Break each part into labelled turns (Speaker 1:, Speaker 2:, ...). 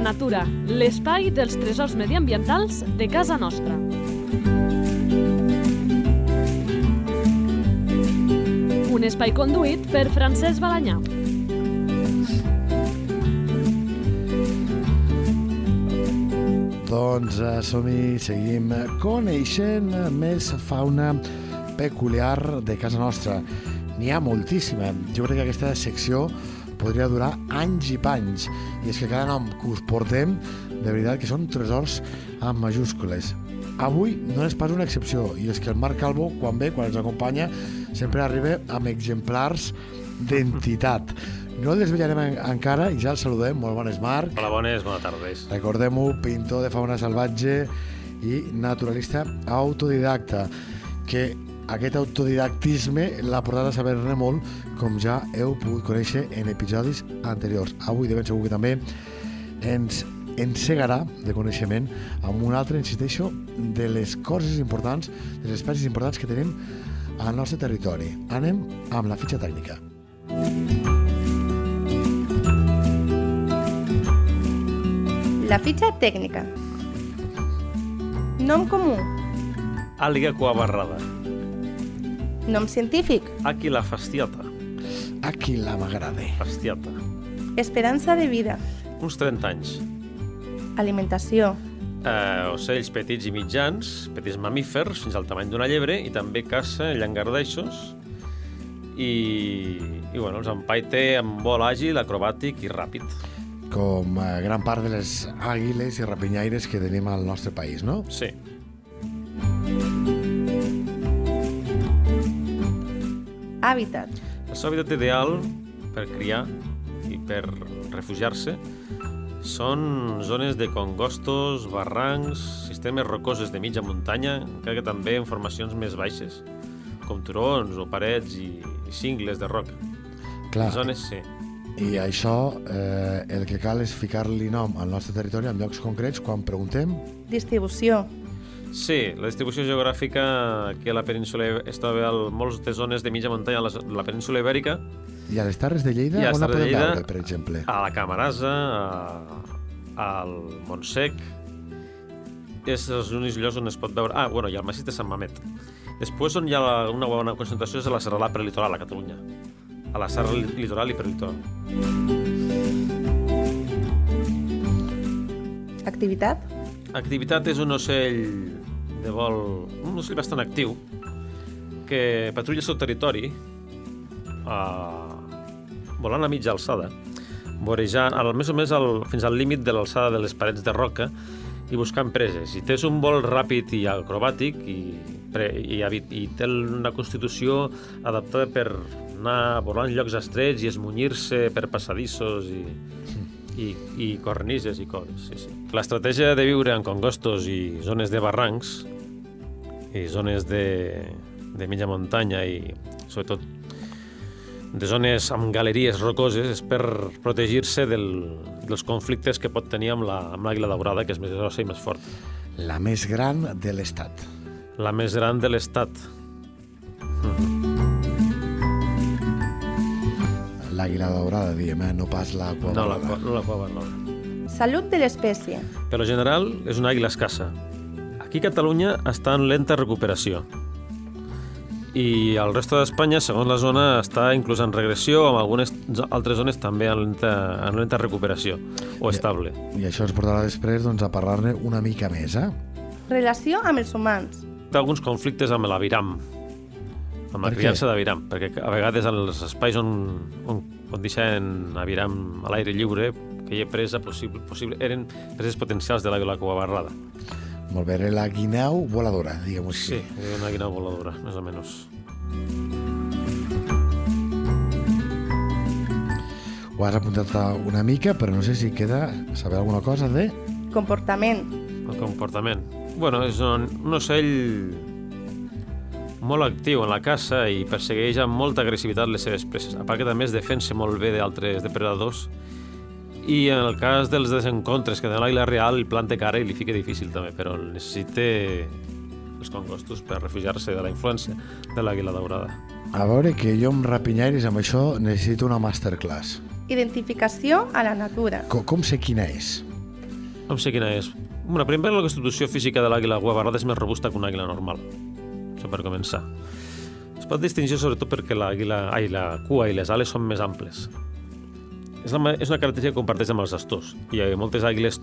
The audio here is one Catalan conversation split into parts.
Speaker 1: la natura, l'espai dels tresors mediambientals de casa nostra. Un espai conduït per Francesc Balanyà.
Speaker 2: Doncs eh, som-hi, seguim coneixent més fauna peculiar de casa nostra. N'hi ha moltíssima. Jo crec que aquesta secció podria durar anys i panys. I és que cada nom que us portem, de veritat que són tresors amb majúscules. Avui no és pas una excepció, i és que el Marc Calvo, quan ve, quan ens acompanya, sempre arriba amb exemplars d'entitat. No el desvetllarem en, encara i ja el saludem. Molt bones, Marc.
Speaker 3: Hola, bones, bona tardes.
Speaker 2: Recordem-ho, pintor de fauna salvatge i naturalista autodidacta, que aquest autodidactisme l'ha portat a saber-ne molt, com ja heu pogut conèixer en episodis anteriors. Avui de ben segur que també ens encegarà de coneixement amb un altre, insisteixo, de les coses importants, de les espècies importants que tenim al nostre territori. Anem amb la fitxa tècnica.
Speaker 4: La fitxa tècnica. Nom comú.
Speaker 3: Àliga coabarrada.
Speaker 4: Nom científic.
Speaker 3: Aquila fastiata.
Speaker 2: Aquí la m'agrada.
Speaker 3: Fastiata.
Speaker 4: Esperança de vida.
Speaker 3: Uns 30 anys.
Speaker 4: Alimentació.
Speaker 3: Eh, ocells petits i mitjans, petits mamífers, fins al tamany d'una llebre, i també caça llangardaixos i, i bueno, els empaite amb vol àgil, acrobàtic i ràpid.
Speaker 2: Com eh, gran part de les àguiles i rapinyaires que tenim al nostre país, no?
Speaker 3: Sí.
Speaker 4: Hàbitat.
Speaker 3: El seu hàbitat ideal per criar i per refugiar-se són zones de congostos, barrancs, sistemes rocoses de mitja muntanya, encara que també en formacions més baixes, com turons o parets i, i cingles de roca.
Speaker 2: Clar,
Speaker 3: Zones, sí.
Speaker 2: i això eh, el que cal és ficar-li nom al nostre territori en llocs concrets quan preguntem
Speaker 4: Distribució.
Speaker 3: Sí, la distribució geogràfica aquí a la península es troba a moltes de zones de mitja muntanya a la, la península ibèrica,
Speaker 2: i a les Terres de Lleida on la podem
Speaker 3: Lleida-
Speaker 2: veure, per exemple?
Speaker 3: a la Camarasa, a, al Montsec, és els únics llocs on es pot veure... Ah, bueno, i al massís de Sant Mamet. Després on hi ha la, una bona concentració és a la serralada prelitoral, a Catalunya. A la serra li- litoral i prelitoral.
Speaker 4: Activitat.
Speaker 3: Activitat és un ocell de vol... un ocell bastant actiu que patrulla el seu territori uh, volant a mitja alçada, vorejant al, més o més al, fins al límit de l'alçada de les parets de roca i buscant preses. I tens un vol ràpid i acrobàtic i, pre, i, i té una constitució adaptada per anar volant llocs estrets i esmunyir-se per passadissos i, i, i cornises i coses. Sí, sí. L'estratègia de viure en congostos i zones de barrancs i zones de, de mitja muntanya i sobretot de zones amb galeries rocoses és per protegir-se del, dels conflictes que pot tenir amb la- amb l'àguila daurada, que és més grossa i més forta.
Speaker 2: La més gran de l'estat.
Speaker 3: La més gran de l'estat.
Speaker 2: L'àguila daurada, diem, eh? no pas la
Speaker 3: No la, no la cova, no.
Speaker 4: Salut de l'espècie.
Speaker 3: Per lo general, és una àguila escassa. Aquí a Catalunya està en lenta recuperació. I al resto d'Espanya, segons la zona, està inclús en regressió, amb algunes zo- altres zones també en lenta, en lenta recuperació, o estable.
Speaker 2: I això ens portarà després doncs, a parlar-ne una mica més, eh?
Speaker 4: Relació amb els humans.
Speaker 3: Té alguns conflictes amb l'aviram, amb la
Speaker 2: Per què?
Speaker 3: criança d'aviram, perquè a vegades en els espais on, on, on deixen aviram a l'aire lliure, que hi ha presa possible, possible eren preses potencials de l'àguila coabarrada.
Speaker 2: Molt bé, era la guineu voladora, diguem-ho
Speaker 3: Sí,
Speaker 2: així.
Speaker 3: és una guineu voladora, més o menys.
Speaker 2: Ho has apuntat una mica, però no sé si queda saber alguna cosa de...
Speaker 4: Comportament.
Speaker 3: El comportament. Bueno, és un, un ocell molt actiu en la caça i persegueix amb molta agressivitat les seves preses. A part que també es defensa molt bé d'altres depredadors i en el cas dels desencontres que té l'àguila real el planta cara i li fica difícil també, però necessita els congostos per refugiar-se de la influència de l'àguila daurada.
Speaker 2: A veure, que jo amb rapinyaires amb això necessito una masterclass.
Speaker 4: Identificació a la natura.
Speaker 2: Com, com sé quina és?
Speaker 3: no sé quina és. Bueno, primer la constitució física de l'àguila guabarrada és més robusta que una àguila normal. Això per començar. Es pot distingir sobretot perquè l'àguila, ai, la cua i les ales són més amples. És, la, és una característica que comparteix amb els astors. Hi ha moltes àguiles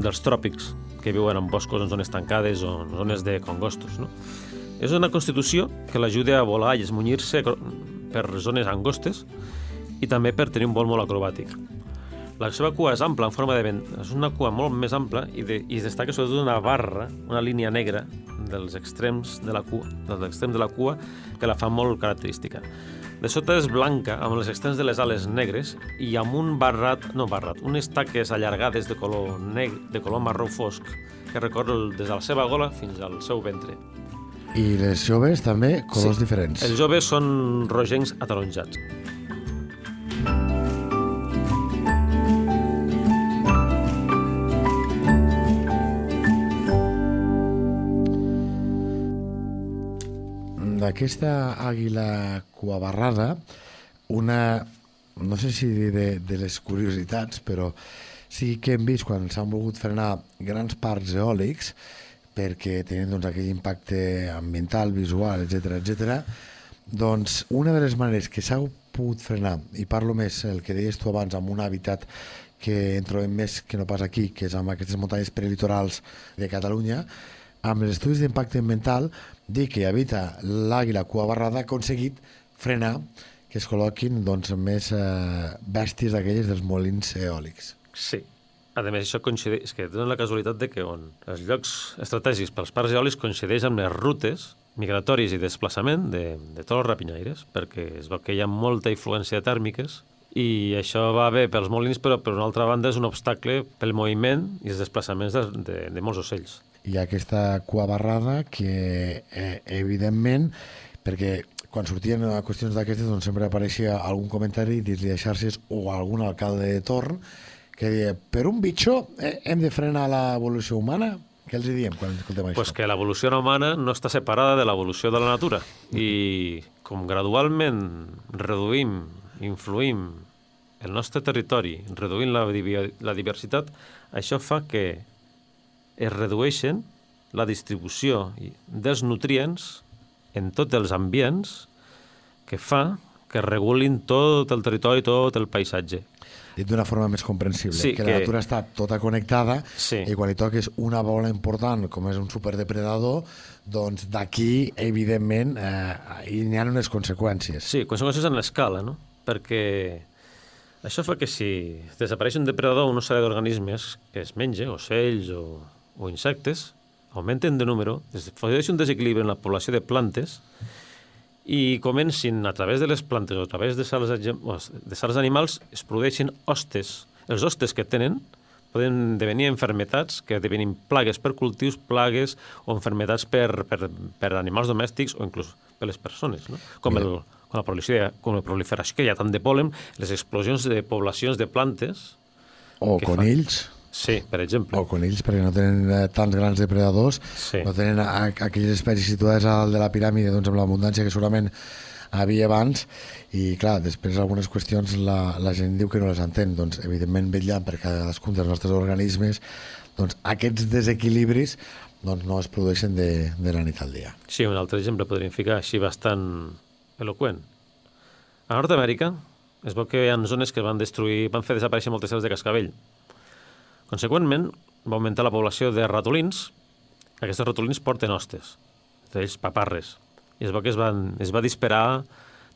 Speaker 3: dels tròpics que viuen en boscos en zones tancades o en zones de congostos. No? És una constitució que l'ajuda a volar i esmunyir-se per zones angostes i també per tenir un vol molt acrobàtic. La seva cua és ampla, en forma de vent. És una cua molt més ampla i, de, i es destaca sobretot una barra, una línia negra dels extrems de la cua, dels extrems de la cua que la fa molt característica. De sota és blanca, amb les extrems de les ales negres i amb un barrat, no barrat, unes taques allargades de color, neg, de color marró fosc que recorre des de la seva gola fins al seu ventre.
Speaker 2: I les joves també, colors sí. diferents.
Speaker 3: Els joves són rogencs ataronjats.
Speaker 2: D'aquesta àguila cuabarrada, una, no sé si de, de les curiositats, però sí que hem vist quan s'han volgut frenar grans parcs eòlics, perquè tenen doncs, aquell impacte ambiental, visual, etc etc. doncs una de les maneres que s'ha pogut frenar, i parlo més el que deies tu abans, amb un hàbitat que en trobem més que no pas aquí, que és amb aquestes muntanyes prelitorals de Catalunya, amb els estudis d'impacte ambiental, dir que habita l'àguila cua barrada ha aconseguit frenar que es col·loquin doncs, més eh, bèsties d'aquelles dels molins eòlics.
Speaker 3: Sí. A més, això coincideix, és que tenen la casualitat de que on els llocs estratègics pels parcs eòlics coincideix amb les rutes migratoris i desplaçament de, de tots els rapinyaires, perquè es veu que hi ha molta influència tèrmiques i això va bé pels molins, però per una altra banda és un obstacle pel moviment i els desplaçaments de, de, de molts ocells
Speaker 2: hi ha aquesta cua barrada que, eh, evidentment, perquè quan sortien qüestions d'aquestes doncs sempre apareixia algun comentari dins de xarxes o algun alcalde de torn que deia, per un bitxo eh, hem de frenar l'evolució humana? Què els diem quan escoltem això?
Speaker 3: Pues que l'evolució humana no està separada de l'evolució de la natura i com gradualment reduïm, influïm el nostre territori, reduint la, la diversitat, això fa que es redueixen la distribució dels nutrients en tots els ambients que fa que regulin tot el territori, tot el paisatge.
Speaker 2: Dit d'una forma més comprensible,
Speaker 3: sí,
Speaker 2: que,
Speaker 3: que
Speaker 2: la natura està tota connectada
Speaker 3: sí.
Speaker 2: i quan li toques una bola important com és un superdepredador, doncs d'aquí, evidentment, eh, hi ha unes conseqüències.
Speaker 3: Sí, conseqüències en l'escala, no? Perquè això fa que si desapareix un depredador, una sèrie d'organismes que es menja, ocells o o insectes augmenten de número, es produeix un desequilibri en la població de plantes i comencin a través de les plantes o a través de sals, de sals animals es produeixen hostes. Els hostes que tenen poden devenir enfermetats que devenin plagues per cultius, plagues o enfermetats per, per, per animals domèstics o inclús per les persones, no? com, el, com, la proliferació, com la proliferació que hi ha tant de polen, les explosions de poblacions de plantes...
Speaker 2: O conills.
Speaker 3: Fa Sí, per exemple.
Speaker 2: O conills, perquè no tenen eh, tants grans depredadors,
Speaker 3: sí.
Speaker 2: no tenen aquelles espècies situades al de la piràmide doncs, amb l'abundància que segurament havia abans i clar, després algunes qüestions la, la gent diu que no les entén doncs evidentment vetllant per cadascun dels nostres organismes doncs aquests desequilibris doncs no es produeixen de, de la nit al dia.
Speaker 3: Sí, un altre exemple podríem ficar així bastant eloquent. A Nord-Amèrica es veu que hi ha zones que van destruir, van fer desaparèixer moltes aus de cascavell Conseqüentment, va augmentar la població de ratolins. Aquests ratolins porten hostes, ells paparres. I es veu que es, van, es va disparar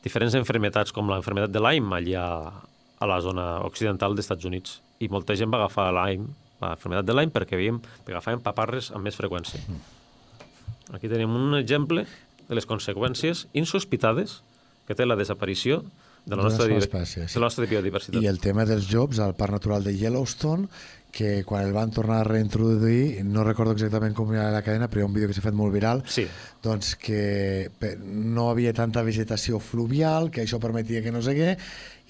Speaker 3: diferents enfermetats, com l'enfermetat de Lyme, allà a la zona occidental dels Estats Units. I molta gent va agafar Lyme, l'enfermetat de Lyme, perquè que agafaven paparres amb més freqüència. Aquí tenim un exemple de les conseqüències insospitades que té la desaparició de la nostra,
Speaker 2: espècie,
Speaker 3: sí. de la nostra biodiversitat.
Speaker 2: I el tema dels llops al Parc Natural de Yellowstone, que quan el van tornar a reintroduir, no recordo exactament com era la cadena, però hi ha un vídeo que s'ha fet molt viral,
Speaker 3: sí.
Speaker 2: doncs que no havia tanta vegetació fluvial, que això permetia que no sé què,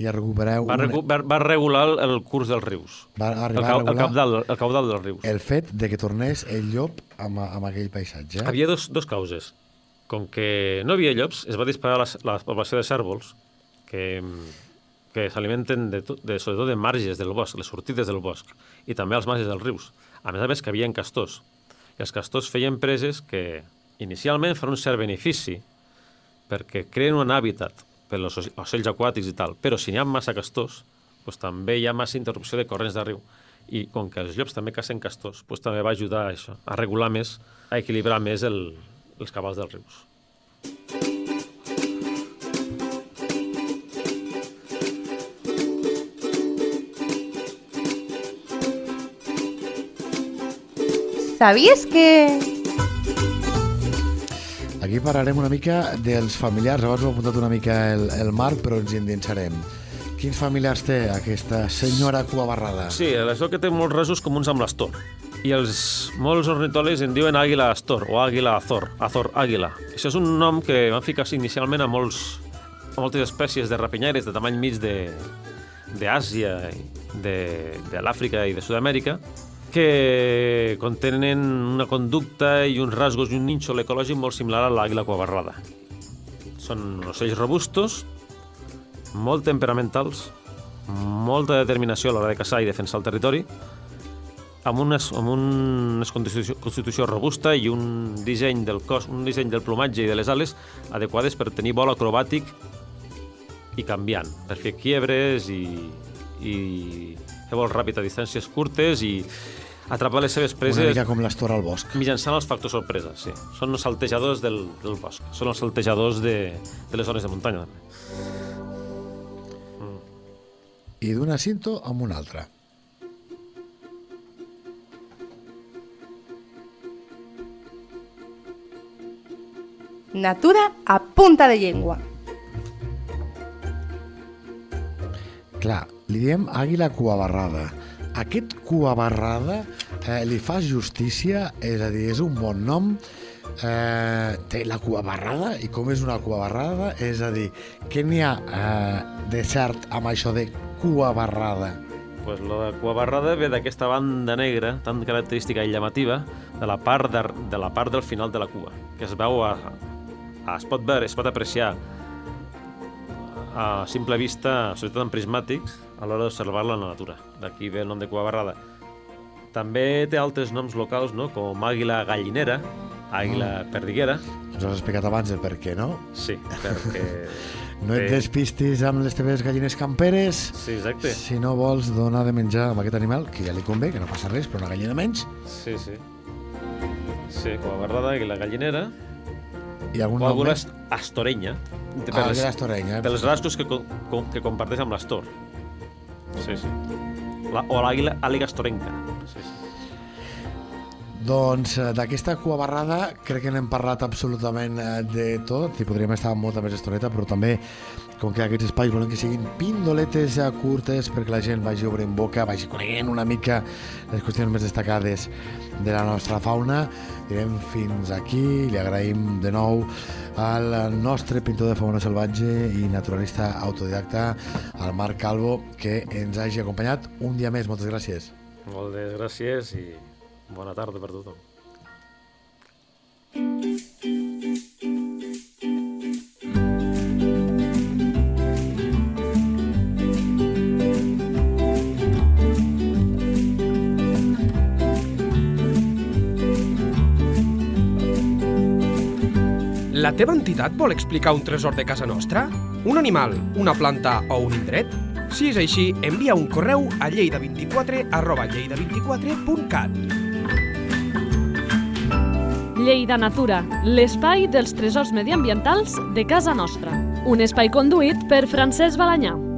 Speaker 2: i recupereu...
Speaker 3: Va, recu va, va regular el curs dels rius.
Speaker 2: Va arribar
Speaker 3: el,
Speaker 2: a regular
Speaker 3: el, caudal, el caudal dels rius.
Speaker 2: El fet de que tornés el llop amb, amb aquell paisatge.
Speaker 3: Havia dos, dos causes. Com que no havia llops, es va disparar la, la població de cèrvols, que que s'alimenten de, de, sobretot de marges del bosc, les sortides del bosc, i també als marges dels rius. A més a més que havia castors. I els castors feien preses que inicialment fan un cert benefici perquè creen un hàbitat per als oce- ocells aquàtics i tal, però si n'hi ha massa castors, doncs també hi ha massa interrupció de corrents de riu. I com que els llops també cacen castors, doncs també va ajudar a això, a regular més, a equilibrar més el, els cabals dels rius.
Speaker 4: Sabies que...
Speaker 2: Aquí parlarem una mica dels familiars. Abans ho ha apuntat una mica el, el Marc, però ens hi endinsarem. Quins familiars té aquesta senyora cua barrada?
Speaker 3: Sí, això que té molts rasos comuns amb l'astor. I els molts ornitòlegs en diuen àguila astor o àguila azor, azor àguila. Això és un nom que van ficar inicialment a, molts, a moltes espècies de rapinyaires de tamany mig de d'Àsia, de, de l'Àfrica i de Sud-amèrica, que contenen una conducta i uns rasgos i un nínxol ecològic molt similar a l'àguila cuabarrada. Són ocells robustos, molt temperamentals, molta determinació a l'hora de caçar i defensar el territori, amb, unes, amb una constitució, constitució robusta i un disseny del cos, un disseny del plomatge i de les ales adequades per tenir vol acrobàtic i canviant, per fer quiebres i, i fer vol ràpid a distàncies curtes i atrapar les seves
Speaker 2: Una
Speaker 3: preses
Speaker 2: mica com l'Astor al bosc.
Speaker 3: mitjançant els factors sorpresa, sí. Són els saltejadors del, del bosc, són els saltejadors de, de les zones de muntanya. també.
Speaker 2: I d'una cinto amb una altra.
Speaker 4: Natura a punta de llengua.
Speaker 2: Clar, li diem àguila cuabarrada. Aquest cuabarrada eh, li fa justícia, és a dir, és un bon nom, eh, té la cuabarrada, i com és una cuabarrada? És a dir, què n'hi ha eh, de cert amb això de cuabarrada?
Speaker 3: Pues de cua barrada ve d'aquesta banda negra tan característica i llamativa de la part, de, de la part del final de la cua, que es veu a, a, es pot veure, es pot apreciar a simple vista, sobretot en prismàtics, a l'hora d'observar-la en la natura. D'aquí ve el nom de cua barrada. També té altres noms locals, no? com àguila gallinera, àguila perdiguera,
Speaker 2: Ens has explicat abans el per què, no?
Speaker 3: sí, perquè...
Speaker 2: No et despistis amb les teves gallines camperes.
Speaker 3: Sí, exacte.
Speaker 2: Si no vols donar de menjar amb aquest animal, que ja li convé, que no passa res, però una gallina menys,
Speaker 3: Sí, sí. Sí, cua barrada, àguila gallinera,
Speaker 2: i algun
Speaker 3: o
Speaker 2: nom
Speaker 3: alguna astorenya, de-
Speaker 2: Ah,
Speaker 3: les-
Speaker 2: de l'Astorenya. eh?
Speaker 3: pels rasgos que, com, que comparteix amb l'astor. Sí, sí. La, o àliga astorenca. Sí, sí.
Speaker 2: Doncs eh, d'aquesta cua barrada crec que n'hem parlat absolutament eh, de tot i podríem estar molta més estoneta però també com que aquests espais volem que siguin pindoletes eh, curtes perquè la gent vagi obrint boca, vagi coneguent una mica les qüestions més destacades de la nostra fauna direm fins aquí, li agraïm de nou al nostre pintor de fauna salvatge i naturalista autodidacta al Marc Calvo que ens hagi acompanyat un dia més, moltes gràcies.
Speaker 3: Moltes gràcies i bona tarda per tothom.
Speaker 5: La teva entitat vol explicar un tresor de casa nostra? Un animal, una planta o un indret? Si és així, envia un correu a lleida24 arroba lleida24.cat.
Speaker 1: Lleida Natura, l'espai dels tresors mediambientals de casa nostra. Un espai conduït per Francesc Balanyà.